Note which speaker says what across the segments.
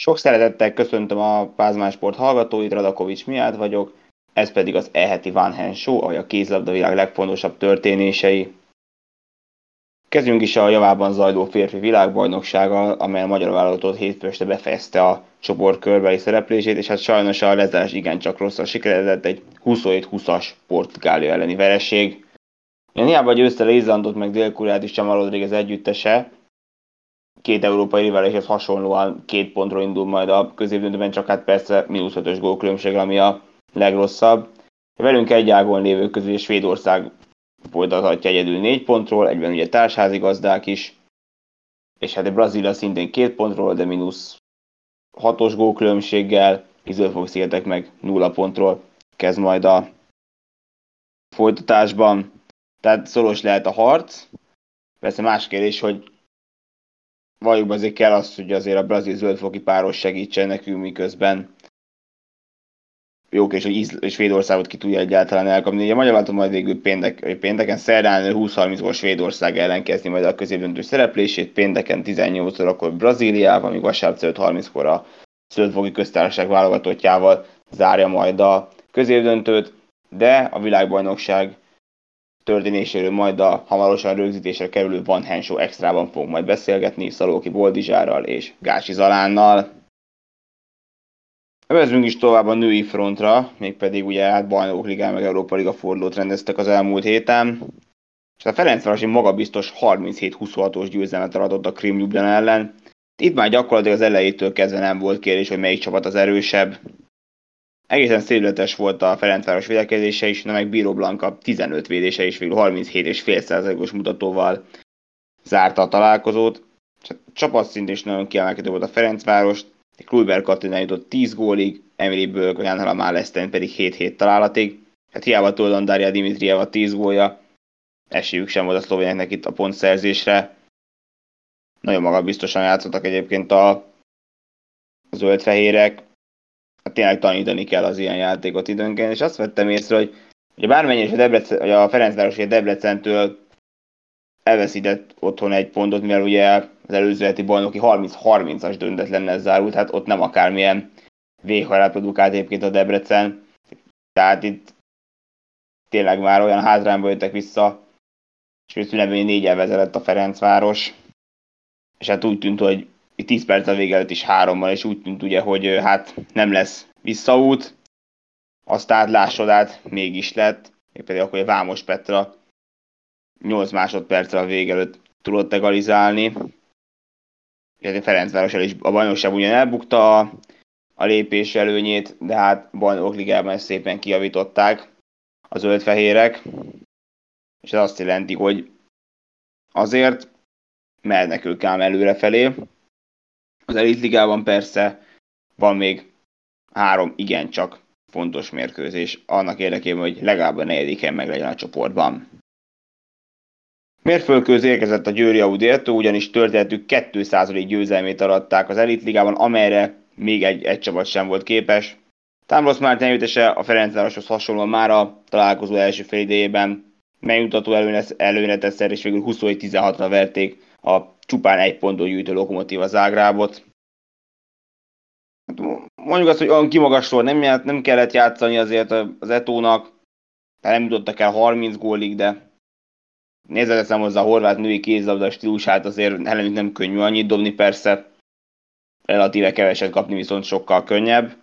Speaker 1: Sok szeretettel köszöntöm a Pázmán Sport hallgatóit, Radakovics Miát vagyok, ez pedig az eheti Van Hen Show, ahol a kézlabda világ legfontosabb történései. Kezdjünk is a javában zajló férfi világbajnoksággal, amely a magyar vállalatot hétfő este befejezte a csoport körbeli szereplését, és hát sajnos a lezárás igencsak rosszul sikeredett egy 27-20-as Portugália elleni vereség. Ilyen hiába győzte le Izlandot meg Dél-Koreát is Csamal Rodriguez együttese, két európai riválishez hasonlóan két pontról indul majd a középdöntőben, csak hát persze mínusz ötös gólkülönbség, ami a legrosszabb. Velünk egy ágon lévő közül Svédország folytathatja egyedül négy pontról, egyben ugye társházi gazdák is, és hát a Brazília szintén két pontról, de mínusz hatos gólkülönbséggel, Izölfog szigetek meg nulla pontról kezd majd a folytatásban. Tehát szoros lehet a harc. Persze más kérdés, hogy valljuk azért kell azt, hogy azért a brazil zöldfoki páros segítsen nekünk, miközben jók, és hogy Svédországot ki tudja egyáltalán elkapni. Ugye a magyar látom majd végül péntek, pénteken, szerdán 20-30-kor Svédország ellen kezdi majd a középdöntő szereplését, pénteken 18 akkor Brazíliával, míg vasárnap 5-30-kor a Zöldfogi köztársaság válogatottjával zárja majd a középdöntőt, de a világbajnokság történéséről majd a hamarosan rögzítésre kerülő Van Henshow extrában fogunk majd beszélgetni Szalóki Boldizsárral és Gácsi Zalánnal. Vezünk is tovább a női frontra, mégpedig ugye hát Bajnokok Ligán meg Európa Liga fordulót rendeztek az elmúlt héten. És a Ferencvárosi magabiztos 37-26-os győzelmet adott a Krim Ljubljana ellen. Itt már gyakorlatilag az elejétől kezdve nem volt kérdés, hogy melyik csapat az erősebb. Egészen szélületes volt a Ferencváros védekezése is, de meg Bíró Blanka 15 védése is végül 37,5%-os mutatóval zárta a találkozót. Csapat szintén is nagyon kiemelkedő volt a Ferencváros, Kluber Katina jutott 10 gólig, Emily Bölk, Jan Halamár Leszten pedig 7-7 találatig. Hát hiába Toldan Daria Dimitrieva 10 gólja, esélyük sem volt a szlovéneknek itt a pontszerzésre. Nagyon magabiztosan játszottak egyébként a zöld-fehérek, hát tényleg tanítani kell az ilyen játékot időnként, és azt vettem észre, hogy ugye bármennyire is a, Debrecen, vagy a Ferencváros a Debrecentől elveszített otthon egy pontot, mivel ugye az előző heti bajnoki 30-30-as döntetlennel zárult, hát ott nem akármilyen véghajrát produkált egyébként a Debrecen. Tehát itt tényleg már olyan hátrányba jöttek vissza, és szünetben négy vezetett a Ferencváros, és hát úgy tűnt, hogy 10 perc a vége előtt is hárommal, és úgy tűnt ugye, hogy hát nem lesz visszaút, aztán lássod át, mégis lett, még pedig akkor egy Vámos Petra 8 másodperccel a vége előtt tudott egalizálni. Ferenc Ferencváros el is a bajnokság ugyan elbukta a, a lépés előnyét, de hát bajnokok ligában ezt szépen kiavították a zöldfehérek, és ez azt jelenti, hogy azért mernek ők ám előrefelé, az Elite Ligában persze van még három igencsak fontos mérkőzés annak érdekében, hogy legalább a negyediken meg legyen a csoportban. Mérföldköz érkezett a Győri Audi Eto, ugyanis történetük 2% győzelmét aratták az Elite Ligában, amelyre még egy, egy csapat sem volt képes. Támrosz már nyerítese a Ferencvároshoz hasonlóan már a találkozó első fél idejében megmutató előnyre teszer, és végül 27-16-ra verték a csupán egy pontot gyűjtő Lokomotíva Zágrábot. Hát mondjuk azt, hogy olyan kimagasló nem, nem kellett játszani azért az Etónak, nem jutottak el 30 gólig, de nézve teszem hozzá a horvát női kézlabda stílusát, azért ellenük nem könnyű annyit dobni, persze relatíve keveset kapni, viszont sokkal könnyebb.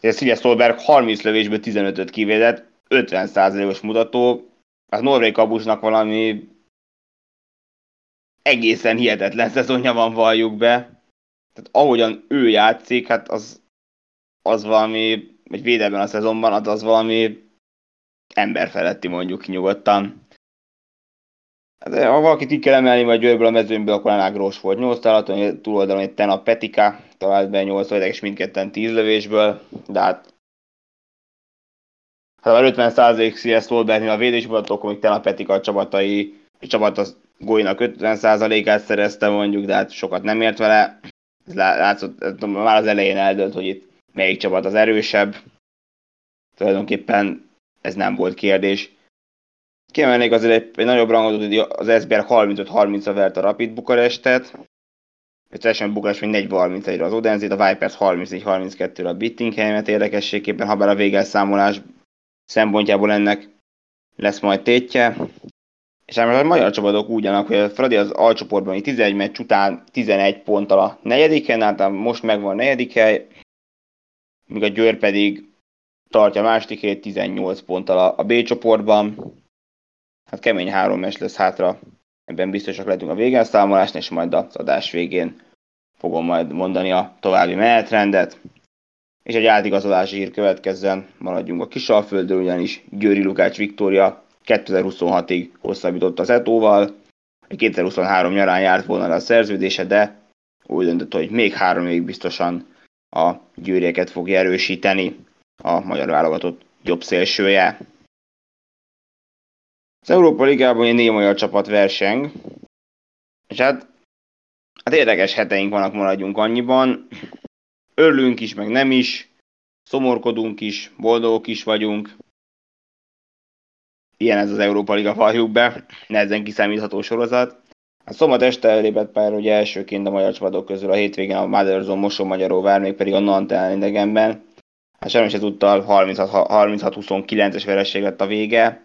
Speaker 1: Szilja Stolberg 30 lövésből 15-öt kivédett, 50%-os mutató. Az Norvég kabusnak valami egészen hihetetlen szezonja van, valljuk be. Tehát ahogyan ő játszik, hát az, az valami, vagy védelben a szezonban, az, az valami emberfeletti mondjuk nyugodtan. Hát, ha valakit így kell emelni, vagy Győrből a mezőnyből, akkor Anák Grós volt 8 találaton, túloldalon egy Tena Petika talált be 8 és mindketten 10 lövésből, de hát ha hát 50% CS Stolbergnél a védésből, akkor még Tena Petika a csapatai, a csapat az gólinak 50%-át szerezte mondjuk, de hát sokat nem ért vele. Ez látszott, már az elején eldölt, hogy itt melyik csapat az erősebb. Tulajdonképpen ez nem volt kérdés. Kiemelnék azért egy, egy nagyobb rangot, hogy az SBR 35-30-a vert a Rapid Bukarestet, Összesen Bukarest még 40-31-re az Odenzét, a Vipers 34-32-re a Bittingheimet érdekességképpen, ha bár a végelszámolás szempontjából ennek lesz majd tétje. És ám a magyar csapatok úgy állnak, hogy a Fradi az alcsoportban 11 meccs után 11 ponttal a negyediken, hát most megvan a negyedik hely, míg a Győr pedig tartja a másodikét 18 ponttal a, B csoportban. Hát kemény három meccs lesz hátra, ebben biztosak lehetünk a végelszámolásnál, és majd az adás végén fogom majd mondani a további menetrendet. És egy átigazolási hír következzen, maradjunk a Kisalföldön, ugyanis Győri Lukács Viktória 2026-ig hosszabbított az Etóval, 2023 nyarán járt volna a szerződése, de úgy döntött, hogy még három évig biztosan a győrieket fogja erősíteni a magyar válogatott jobb szélsője. Az Európa Ligában egy négy magyar csapat verseng, és hát, hát érdekes heteink vannak, maradjunk annyiban. Örülünk is, meg nem is, szomorkodunk is, boldogok is vagyunk. Ilyen ez az Európa Liga, valljuk be, nehezen kiszámítható sorozat. A szombat este elébett pár, ugye elsőként a magyar csapatok közül a hétvégén a Maderzon Moson vár, még pedig a Nantel idegenben. Hát sajnos ezúttal 36-29-es vereség lett a vége.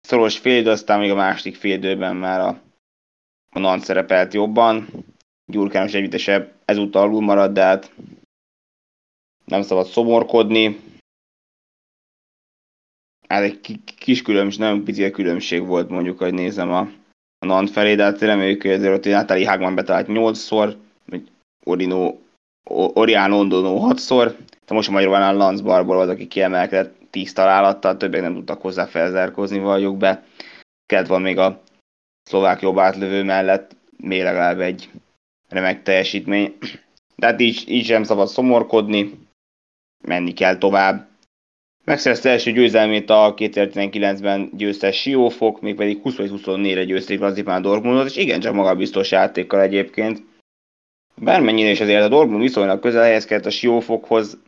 Speaker 1: Szoros fél aztán még a második fél időben már a, a Nant szerepelt jobban. Gyurkános együttesebb ezúttal alul maradt, de hát nem szabad szomorkodni. Hát egy kis különbség, nagyon pici különbség volt mondjuk, hogy nézem a, a Nant felé, de hát reméljük, hogy ezért ott Natali Hágman betalált 8-szor, vagy Orino, Orián Ondono 6-szor, de most a Magyarországon Lanz Barból az, aki kiemelkedett 10 találattal, többek nem tudtak hozzá felzárkózni, valljuk be. Ked van még a szlovák jobb átlövő mellett, még legalább egy remek teljesítmény. De hát így, így sem szabad szomorkodni, menni kell tovább. Megszerezte első győzelmét a 2019-ben győztes Siófok, mégpedig 20-24-re győzték Lazipán Dortmundot, és igencsak magabiztos játékkal egyébként. Bármennyire is azért a Dortmund viszonylag közel helyezkedett a Siófokhoz,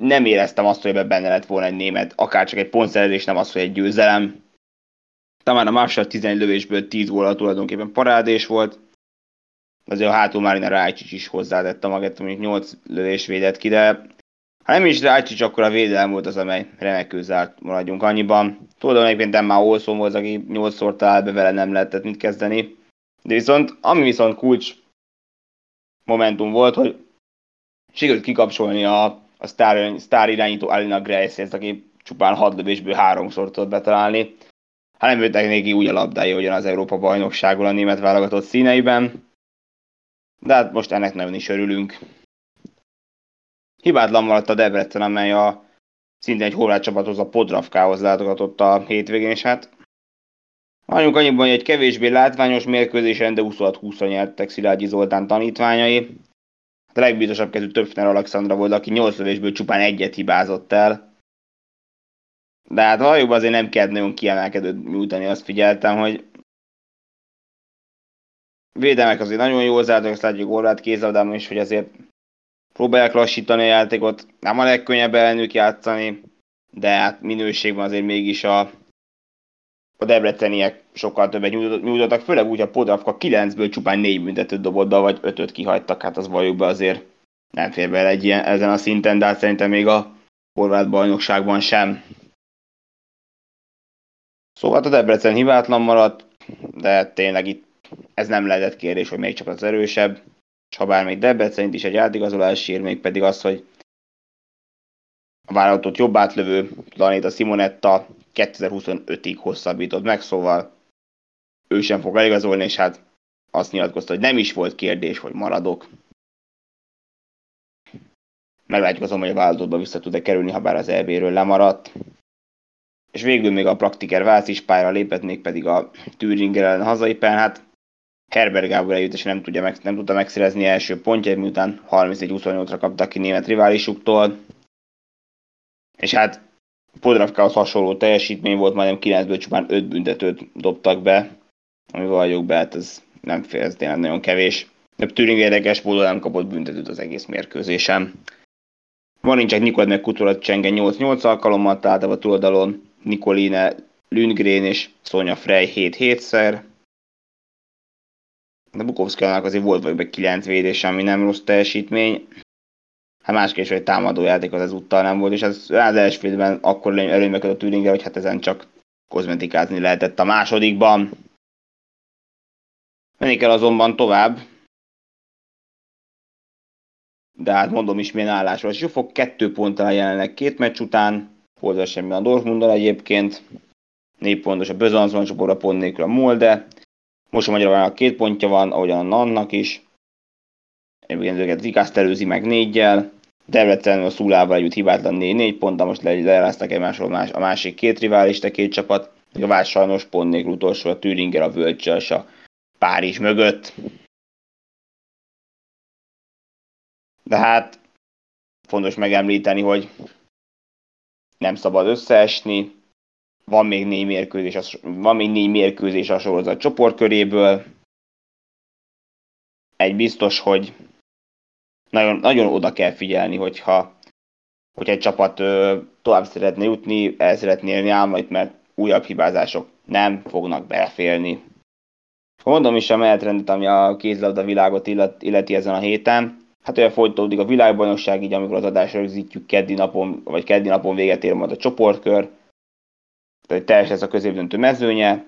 Speaker 1: nem éreztem azt, hogy ebben benne lett volna egy német, akár csak egy pontszerzés, nem az, hogy egy győzelem. Talán a második 11 lövésből 10 gól tulajdonképpen parádés volt. Azért a hátul Marina Rájcsics is hozzátette magát, mondjuk 8 lövés védett ki, de ha nem is Rájcsics, akkor a védelem volt az, amely remekül zárt, maradjunk annyiban. Tulajdonképpen nem már Olszon volt, aki 8-szor talált be, vele nem lehetett mit kezdeni. De viszont, ami viszont kulcs momentum volt, hogy sikerült kikapcsolni a a sztár, sztár irányító Alina Grace, aki csupán hat lövésből háromszor tudott betalálni. Hát nem jöttek neki úgy a labdája, hogyan az Európa bajnokságon a német válogatott színeiben. De hát most ennek nagyon is örülünk. Hibátlan maradt a Debrecen, amely a szinte egy horvát csapathoz a Podravkához látogatott a hétvégén, és hát Vagyunk annyiban, hogy egy kevésbé látványos mérkőzésen, de 26-20-ra nyertek Szilágyi Zoltán tanítványai. A legbiztosabb kezű Töpfner Alexandra volt, aki 8 lövésből csupán egyet hibázott el. De hát valójában azért nem kell nagyon kiemelkedőt nyújtani, azt figyeltem, hogy védelmek azért nagyon jól zártak, azt látjuk Orvát kézadában is, hogy azért próbálják lassítani a játékot. Nem a legkönnyebb ellenük játszani, de hát minőségben azért mégis a a debreceniek sokkal többet nyújtottak, főleg úgy, a Podravka 9-ből csupán 4 büntetőt dobott vagy 5-öt kihagytak, hát az valljuk be azért nem fér bele egy ilyen, ezen a szinten, de hát szerintem még a horvát bajnokságban sem. Szóval hát a Debrecen hibátlan maradt, de tényleg itt ez nem lehetett kérdés, hogy még csak az erősebb, és ha bár még Debrecen is egy átigazolás ír, még pedig az, hogy a vállalatot jobb átlövő Planeta Simonetta 2025-ig hosszabbított meg, szóval ő sem fog eligazolni, és hát azt nyilatkozta, hogy nem is volt kérdés, hogy maradok. Meglátjuk azon, hogy a válogatottba vissza tud-e kerülni, ha bár az EB-ről lemaradt. És végül még a praktiker Vász is pályára lépett, még pedig a Thüringer ellen hazai pályán. Hát Herbert Gábor eljut, és nem, tudja meg, nem tudta megszerezni első pontját, miután 31-28-ra kaptak ki német riválisuktól. És hát Podravkához hasonló teljesítmény volt, majdnem 9-ből csupán 5 büntetőt dobtak be, ami vagyok be, hát ez nem fél, ez tényleg nagyon kevés. De Türing érdekes módon nem kapott büntetőt az egész mérkőzésen. Marincsak Nikolaj meg Kutulat Csenge 8-8 alkalommal talált a túloldalon, Nikoline Lundgren és Sonja Frey 7-7-szer. De Bukovszkának azért volt vagy 9 védés, ami nem rossz teljesítmény. Hát másképp hogy támadó játék az ezúttal nem volt, és az, az első félben akkor előnybe a Türinger, hogy hát ezen csak kozmetikázni lehetett a másodikban. Menni kell azonban tovább. De hát mondom is milyen állásról. fog kettő ponttal jelenleg két meccs után. Hozzá semmi a Dortmunddal egyébként. Négy pontos a Bözanzon csoportra pont nélkül a Molde. Most a Magyarországnak két pontja van, ahogyan a Nannak is. Egyébként őket Zikázt előzi meg négyel. Debrecen a Szulával együtt hibátlan 4-4 pont, de most lejeleztek egymásról más, a másik két rivális, a két csapat. A Vár sajnos pont nélkül utolsó a Thüringer, a Völcsel és a Párizs mögött. De hát fontos megemlíteni, hogy nem szabad összeesni, van még négy mérkőzés, van még négy mérkőzés a sorozat csoportköréből. Egy biztos, hogy nagyon, nagyon oda kell figyelni, hogyha, hogyha egy csapat ö, tovább szeretne jutni, el szeretné élni álmait, mert újabb hibázások nem fognak belefélni. Mondom is a menetrendet, ami a kézlabda világot illet, illeti ezen a héten. Hát olyan folytatódik a világbajnokság, így amikor az adásra rögzítjük keddi napon, vagy keddi napon véget ér majd a csoportkör. Tehát teljes ez a középdöntő mezőnye.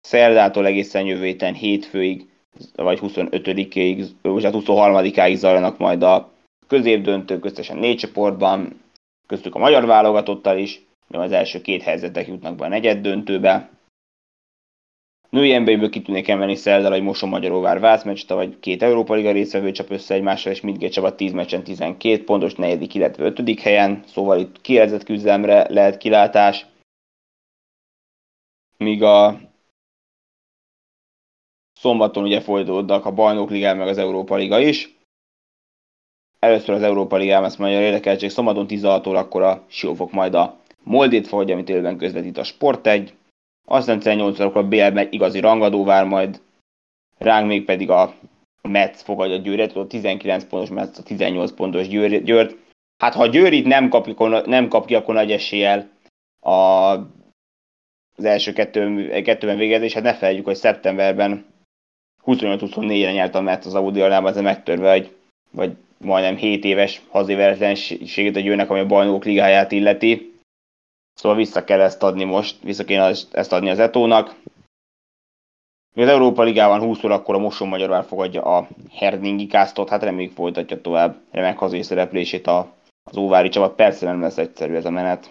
Speaker 1: Szerdától egészen jövő héten hétfőig vagy 25-ig, vagy hát 23-áig zajlanak majd a középdöntő, köztesen négy csoportban, köztük a magyar válogatottal is, az első két helyzetek jutnak be a negyed döntőbe. Női NBA-ből ki tudnék emelni Szerdal, hogy Moson Magyaróvár Vász meccs, vagy két Európa Liga részvevő csap össze egymással, és mindkét csapat 10 meccsen 12 pontos, negyedik, illetve ötödik helyen, szóval itt kielezett küzdelemre lehet kilátás. Míg a Szombaton ugye folytatódnak a Bajnok Liga meg az Európa Liga is. Először az Európa Ligám, ezt majd érdekeltség, szombaton 16 órakor a Siófok majd a Moldét fogadja, amit élőben közvetít a Sport 1. Aztán 18 órakor a BL megy igazi rangadó vár majd, ránk még pedig a Metz fogadja a Győret, a 19 pontos Metz, a 18 pontos Győrt. Hát ha a Győr itt nem kap, nem kap ki, akkor nagy eséllyel a, az első kettő, kettőben végezés, hát ne felejtjük, hogy szeptemberben 25-24-re nyert a Metsz az Audi Arnában, ez megtörve egy, vagy majdnem 7 éves hazéverhetlenségét a győrnek, ami a bajnokok ligáját illeti. Szóval vissza kell ezt adni most, vissza kéne ezt adni az Etónak. Az Európa Ligában 20 órakor a Moson Magyarvár fogadja a Herdingi Kásztot, hát reméljük folytatja tovább remek hazai szereplését a, az Óvári csapat. Persze nem lesz egyszerű ez a menet.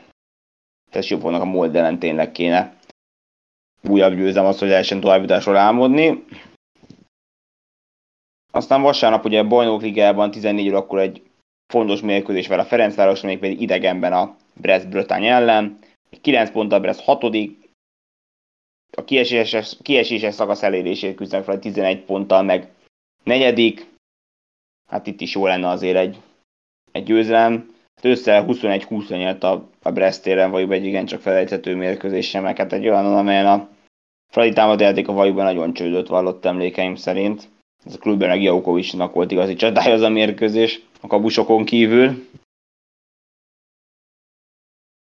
Speaker 1: Jobb a Moldelen tényleg kéne újabb győzem az, hogy lehessen továbbításról álmodni. Aztán vasárnap ugye a Bajnok Ligában 14 órakor egy fontos mérkőzés vele a Ferencváros, még pedig idegenben a Brest Bretagne ellen. 9 ponttal Brest 6 a kieséses, kieséses szakasz elérését küzdenek fel 11 ponttal, meg negyedik. Hát itt is jó lenne azért egy, egy győzelem. Össze 21-20 nyert a, a Brest téren, vagy egy igencsak felejthető mérkőzés sem, meg hát egy olyan, amelyen a Fradi támadjáték a vajuban nagyon csődöt vallott emlékeim szerint. Ez a klubben meg Jaukovicsnak volt igazi csatája az a mérkőzés, a kabusokon kívül.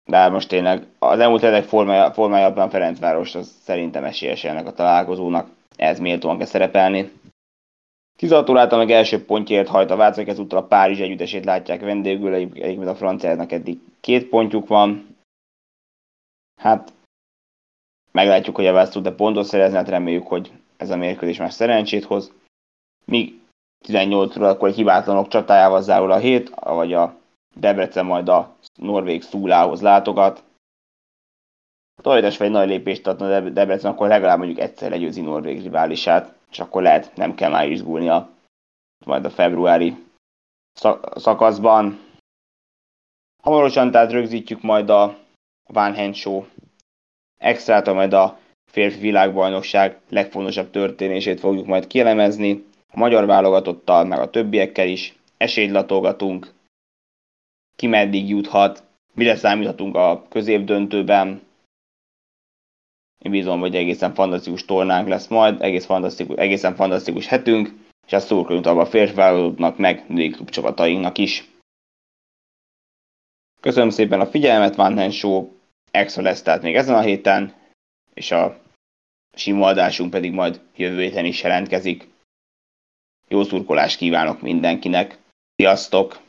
Speaker 1: De hát most tényleg az elmúlt hetek formája, formája alapján Ferencváros az szerintem esélyes ennek a találkozónak. Ez méltóan kell szerepelni. 16 órától meg első pontjért hajt a Vácok, ezúttal a Párizs együttesét látják vendégül, egyébként a franciáknak eddig két pontjuk van. Hát meglátjuk, hogy a Vác tud-e pontot szerezni, hát reméljük, hogy ez a mérkőzés már szerencsét hoz míg 18-ra akkor egy hibátlanok csatájával zárul a hét, vagy a Debrecen majd a Norvég Szúlához látogat. Toledes vagy nagy lépést adna Debrecen, akkor legalább mondjuk egyszer legyőzi Norvég riválisát, és akkor lehet, nem kell már izgulni a, majd a februári szakaszban. Hamarosan tehát rögzítjük majd a Van Hand Show extrát, majd a férfi világbajnokság legfontosabb történését fogjuk majd kielemezni a magyar válogatottal, meg a többiekkel is. Esélyt latolgatunk, ki meddig juthat, mire számíthatunk a középdöntőben. Én bízom, hogy egészen fantasztikus tornánk lesz majd, egész fantasztikus, egészen fantasztikus hetünk, és ezt szurkolunk a férfi válogatottnak, meg női klubcsapatainknak is. Köszönöm szépen a figyelmet, Van Show extra lesz tehát még ezen a héten, és a sima adásunk pedig majd jövő héten is jelentkezik. Jó szurkolást kívánok mindenkinek. Sziasztok!